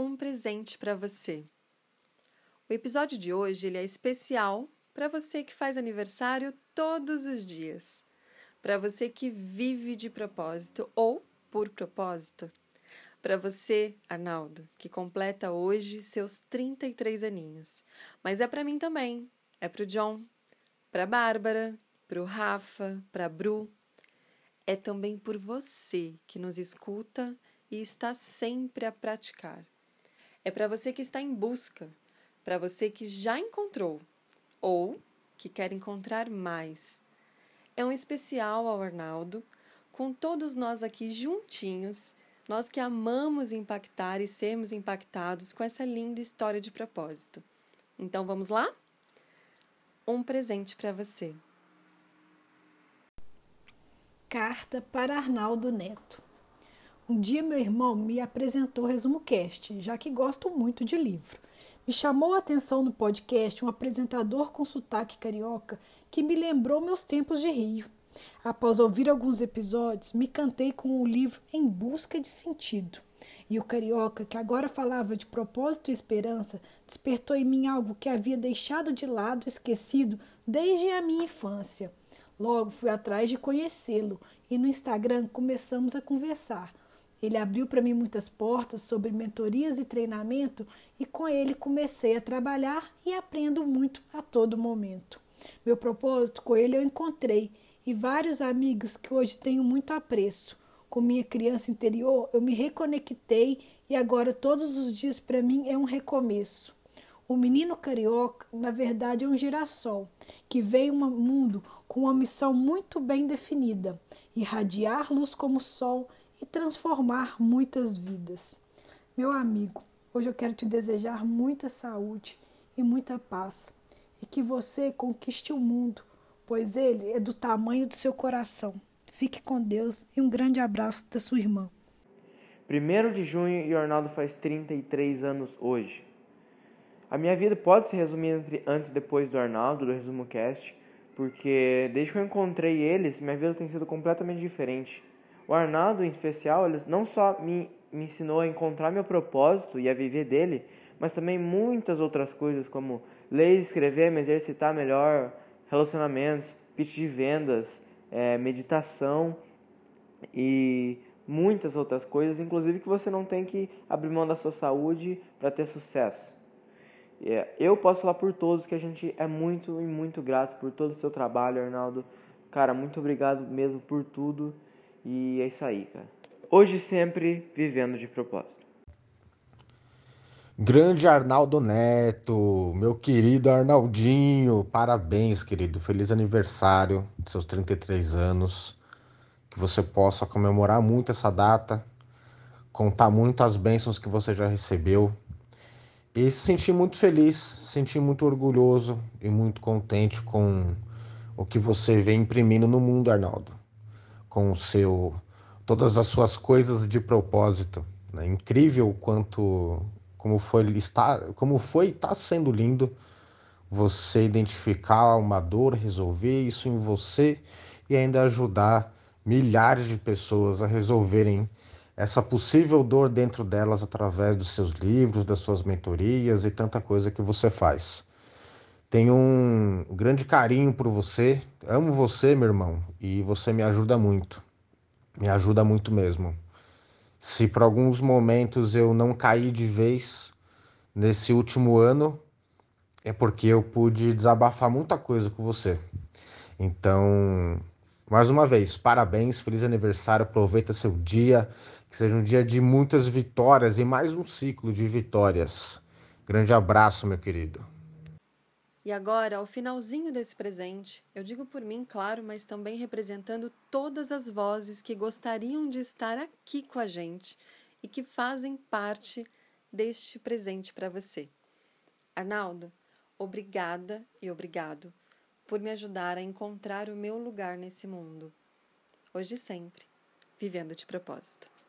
um presente para você. O episódio de hoje ele é especial para você que faz aniversário todos os dias, para você que vive de propósito ou por propósito, para você, Arnaldo, que completa hoje seus 33 aninhos. Mas é para mim também, é para o John, para Bárbara, para o Rafa, para Bru. É também por você que nos escuta e está sempre a praticar. É para você que está em busca, para você que já encontrou ou que quer encontrar mais. É um especial ao Arnaldo, com todos nós aqui juntinhos, nós que amamos impactar e sermos impactados com essa linda história de propósito. Então vamos lá? Um presente para você. Carta para Arnaldo Neto. Um dia meu irmão me apresentou o Resumo Cast, já que gosto muito de livro. Me chamou a atenção no podcast um apresentador com sotaque carioca que me lembrou meus tempos de Rio. Após ouvir alguns episódios, me cantei com o livro Em Busca de Sentido. E o carioca, que agora falava de propósito e esperança, despertou em mim algo que havia deixado de lado, esquecido desde a minha infância. Logo fui atrás de conhecê-lo e no Instagram começamos a conversar. Ele abriu para mim muitas portas sobre mentorias e treinamento e com ele comecei a trabalhar e aprendo muito a todo momento. Meu propósito com ele eu encontrei e vários amigos que hoje tenho muito apreço. Com minha criança interior, eu me reconectei e agora todos os dias para mim é um recomeço. O menino carioca, na verdade, é um girassol que veio ao mundo com uma missão muito bem definida: irradiar luz como o sol e transformar muitas vidas. Meu amigo, hoje eu quero te desejar muita saúde e muita paz e que você conquiste o mundo, pois ele é do tamanho do seu coração. Fique com Deus e um grande abraço da sua irmã. 1 de junho e o Arnaldo faz 33 anos hoje. A minha vida pode se resumir entre antes e depois do Arnaldo, do Resumo Cast, porque desde que eu encontrei eles, minha vida tem sido completamente diferente. O Arnaldo, em especial, ele não só me, me ensinou a encontrar meu propósito e a viver dele, mas também muitas outras coisas, como ler escrever, me exercitar melhor, relacionamentos, pitch de vendas, é, meditação e muitas outras coisas, inclusive que você não tem que abrir mão da sua saúde para ter sucesso. É, eu posso falar por todos que a gente é muito e muito grato por todo o seu trabalho, Arnaldo. Cara, muito obrigado mesmo por tudo. E é isso aí, cara. Hoje sempre vivendo de propósito. Grande Arnaldo Neto, meu querido Arnaldinho, parabéns, querido. Feliz aniversário de seus 33 anos. Que você possa comemorar muito essa data, contar muito as bênçãos que você já recebeu e se sentir muito feliz, se sentir muito orgulhoso e muito contente com o que você vem imprimindo no mundo, Arnaldo com o seu todas as suas coisas de propósito. Né? Incrível quanto como foi está como foi está sendo lindo você identificar uma dor, resolver isso em você e ainda ajudar milhares de pessoas a resolverem essa possível dor dentro delas através dos seus livros, das suas mentorias e tanta coisa que você faz. Tenho um grande carinho por você, amo você, meu irmão, e você me ajuda muito. Me ajuda muito mesmo. Se por alguns momentos eu não caí de vez nesse último ano, é porque eu pude desabafar muita coisa com você. Então, mais uma vez, parabéns, feliz aniversário, aproveita seu dia, que seja um dia de muitas vitórias e mais um ciclo de vitórias. Grande abraço, meu querido. E agora, ao finalzinho desse presente, eu digo por mim, claro, mas também representando todas as vozes que gostariam de estar aqui com a gente e que fazem parte deste presente para você. Arnaldo, obrigada e obrigado por me ajudar a encontrar o meu lugar nesse mundo. Hoje e sempre, vivendo de propósito.